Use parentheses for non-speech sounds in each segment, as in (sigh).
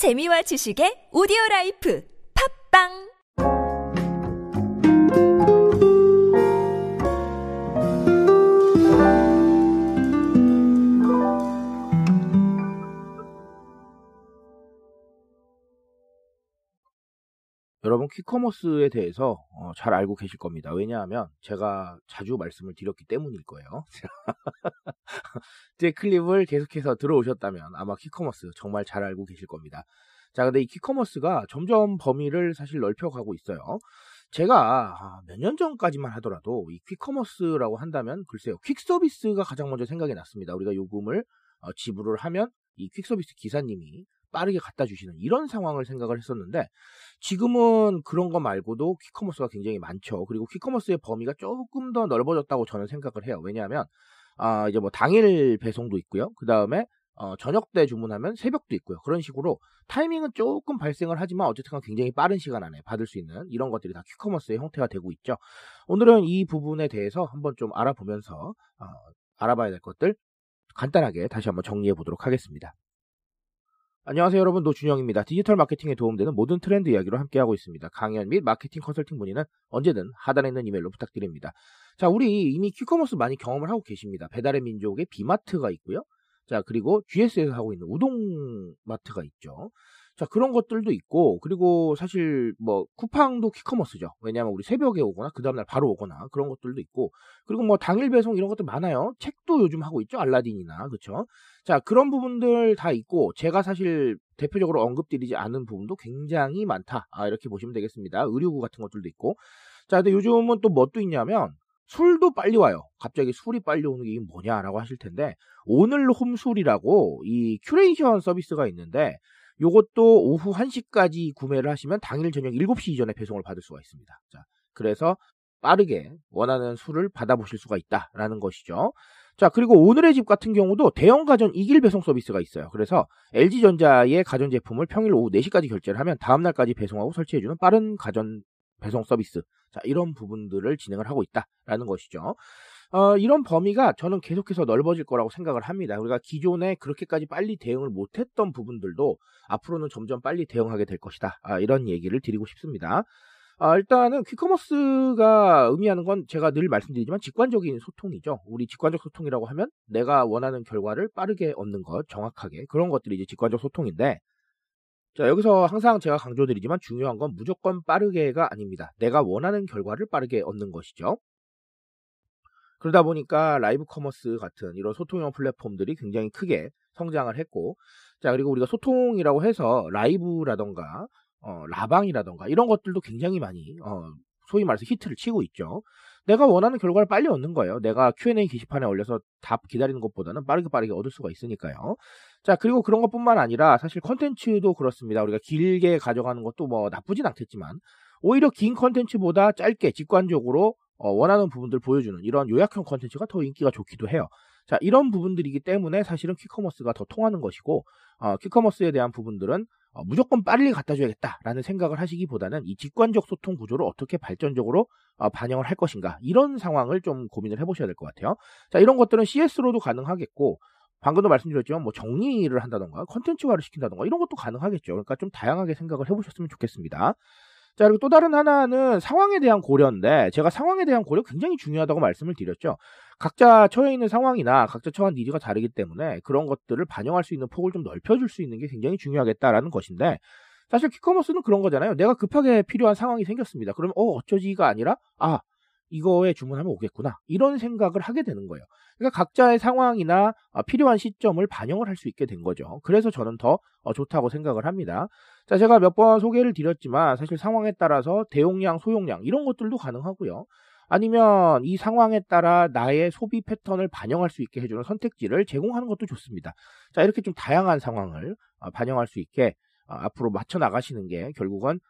재미와 지식의 오디오 life. 팟빵 여러분 quick commerce에 대해서 어, 잘 알고 계실 겁니다. 왜냐하면 제가 자주 말씀을 드렸기 때문일 거예요. (laughs) 제 클립을 계속해서 들어오셨다면 아마 quick commerce 정말 잘 알고 계실 겁니다. 자, 근데 이 quick commerce가 점점 범위를 사실 넓혀가고 있어요. 제가 아, 몇년 전까지만 하더라도 이 quick commerce라고 한다면 글쎄요, 퀵서비스가 가장 먼저 생각이 났습니다. 우리가 요금을 어, 지불을 하면 이 퀵서비스 기사님이 빠르게 갖다 주시는 이런 상황을 생각을 했었는데 지금은 그런 거 말고도 quick commerce가 굉장히 많죠. 그리고 quick commerce의 범위가 조금 더 넓어졌다고 저는 생각을 해요. 왜냐하면 아 이제 뭐 당일 배송도 있고요. 그 다음에 어, 저녁 때 주문하면 새벽도 있고요. 그런 식으로 타이밍은 조금 발생을 하지만 어쨌든 굉장히 빠른 시간 안에 받을 수 있는 이런 것들이 다 퀵커머스의 형태가 되고 있죠. 오늘은 이 부분에 대해서 한번 좀 알아보면서 어, 알아봐야 될 것들 간단하게 다시 한번 정리해 보도록 하겠습니다. 안녕하세요 여러분 노준영입니다. 디지털 마케팅에 도움되는 모든 트렌드 이야기로 함께하고 있습니다. 강연 및 마케팅 컨설팅 문의는 언제든 하단에 있는 이메일로 부탁드립니다. 자 우리 이미 퀵커머스 많이 경험을 하고 계십니다. 배달의 민족의 비마트가 있고요. 자 그리고 GS에서 하고 있는 우동마트가 있죠. 자 그런 것들도 있고 그리고 사실 뭐 쿠팡도 퀵커머스죠. 왜냐하면 우리 새벽에 오거나 그 다음날 바로 오거나 그런 것들도 있고 그리고 뭐 당일 배송 이런 것도 많아요. 책도 요즘 하고 있죠. 알라딘이나 그렇죠. 자 그런 부분들 다 있고 제가 사실 대표적으로 언급드리지 않은 부분도 굉장히 많다. 아, 이렇게 보시면 되겠습니다. 의료구 같은 것들도 있고 자 근데 요즘은 또 뭣도 있냐면 술도 빨리 와요. 갑자기 술이 빨리 오는 게 뭐냐라고 하실 텐데 오늘 홈술이라고 이 큐레이션 서비스가 있는데 요것도 오후 1시까지 구매를 하시면 당일 저녁 7시 이전에 배송을 받을 수가 있습니다. 자, 그래서 빠르게 원하는 술을 받아보실 수가 있다라는 것이죠. 자, 그리고 오늘의 집 같은 경우도 대형 가전 익일 배송 서비스가 있어요. 그래서 LG전자의 가전 제품을 평일 오후 4시까지 결제를 하면 다음날까지 배송하고 설치해주는 빠른 가전 배송 서비스. 자, 이런 부분들을 진행을 하고 있다라는 것이죠. 어, 이런 범위가 저는 계속해서 넓어질 거라고 생각을 합니다. 우리가 기존에 그렇게까지 빨리 대응을 못했던 부분들도 앞으로는 점점 빨리 대응하게 될 것이다. 아, 이런 얘기를 드리고 싶습니다. 아, 일단은 퀵커머스가 의미하는 건 제가 늘 말씀드리지만 직관적인 소통이죠. 우리 직관적 소통이라고 하면 내가 원하는 결과를 빠르게 얻는 것, 정확하게 그런 것들이 이제 직관적 소통인데 자, 여기서 항상 제가 강조드리지만 중요한 건 무조건 빠르게가 아닙니다. 내가 원하는 결과를 빠르게 얻는 것이죠. 그러다 보니까 live commerce 같은 이런 소통형 플랫폼들이 굉장히 크게 성장을 했고, 자, 그리고 우리가 소통이라고 해서 live라던가, 어, 라방이라던가 이런 것들도 굉장히 많이, 어, 소위 말해서 히트를 치고 있죠. 내가 원하는 결과를 빨리 얻는 거예요. 내가 Q&A 게시판에 올려서 답 기다리는 것보다는 빠르게 빠르게 얻을 수가 있으니까요. 자, 그리고 그런 것뿐만 아니라 사실 컨텐츠도 그렇습니다. 우리가 길게 가져가는 것도 뭐 나쁘진 않겠지만 오히려 긴 컨텐츠보다 짧게 직관적으로 어, 원하는 부분들 보여주는 이런 요약형 컨텐츠가 더 인기가 좋기도 해요. 자, 이런 부분들이기 때문에 사실은 quick commerce가 더 통하는 것이고, 어, quick commerce에 대한 부분들은 어, 무조건 빨리 갖다 줘야겠다라는 생각을 하시기보다는 이 직관적 소통 구조를 어떻게 발전적으로 어, 반영을 할 것인가 이런 상황을 좀 고민을 해보셔야 될 것 같아요. 자, 이런 것들은 CS로도 가능하겠고, 방금도 말씀드렸지만 뭐 정리를 한다던가 컨텐츠화를 시킨다던가 이런 것도 가능하겠죠. 그러니까 좀 다양하게 생각을 해보셨으면 좋겠습니다. 자, 그리고 또 다른 하나는 상황에 대한 고려인데, 제가 상황에 대한 고려 굉장히 중요하다고 말씀을 드렸죠. 각자 처해 있는 상황이나 각자 처한 니즈가 다르기 때문에 그런 것들을 반영할 수 있는 폭을 좀 넓혀줄 수 있는 게 굉장히 중요하겠다라는 것인데, 사실 퀵커머스는 그런 거잖아요. 내가 급하게 필요한 상황이 생겼습니다. 그러면, 어, 어쩌지가 아니라, 아, 이거에 주문하면 오겠구나. 이런 생각을 하게 되는 거예요. 그러니까 각자의 상황이나 어, 필요한 시점을 반영을 할 수 있게 된 거죠. 그래서 저는 더 어, 좋다고 생각을 합니다. 자, 제가 몇 번 소개를 드렸지만 사실 상황에 따라서 대용량, 소용량 이런 것들도 가능하고요. 아니면 이 상황에 따라 나의 소비 패턴을 반영할 수 있게 해주는 선택지를 제공하는 것도 좋습니다. 자, 이렇게 좀 다양한 상황을 어, 반영할 수 있게 앞으로 맞춰 나가시는 게 결국은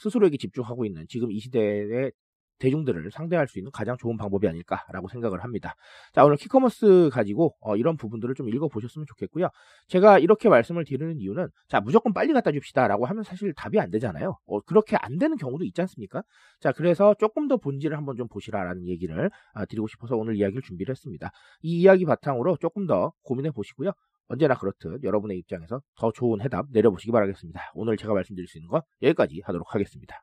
스스로에게 집중하고 있는 지금 이 시대의 대중들을 상대할 수 있는 가장 좋은 방법이 아닐까라고 생각을 합니다. 자, 오늘 quick commerce 가지고 어, 이런 부분들을 좀 읽어보셨으면 좋겠고요. 제가 이렇게 말씀을 드리는 이유는 자, 무조건 빨리 갖다 줍시다라고 하면 사실 답이 안 되잖아요. 어, 그렇게 안 되는 경우도 있지 않습니까? 자, 그래서 조금 더 본질을 한번 좀 보시라라는 얘기를 아, 드리고 싶어서 오늘 이야기를 준비를 했습니다. 이 이야기 바탕으로 조금 더 고민해 보시고요. 언제나 그렇듯 여러분의 입장에서 더 좋은 해답 내려보시기 바라겠습니다. 오늘 제가 말씀드릴 수 있는 건 여기까지 하도록 하겠습니다.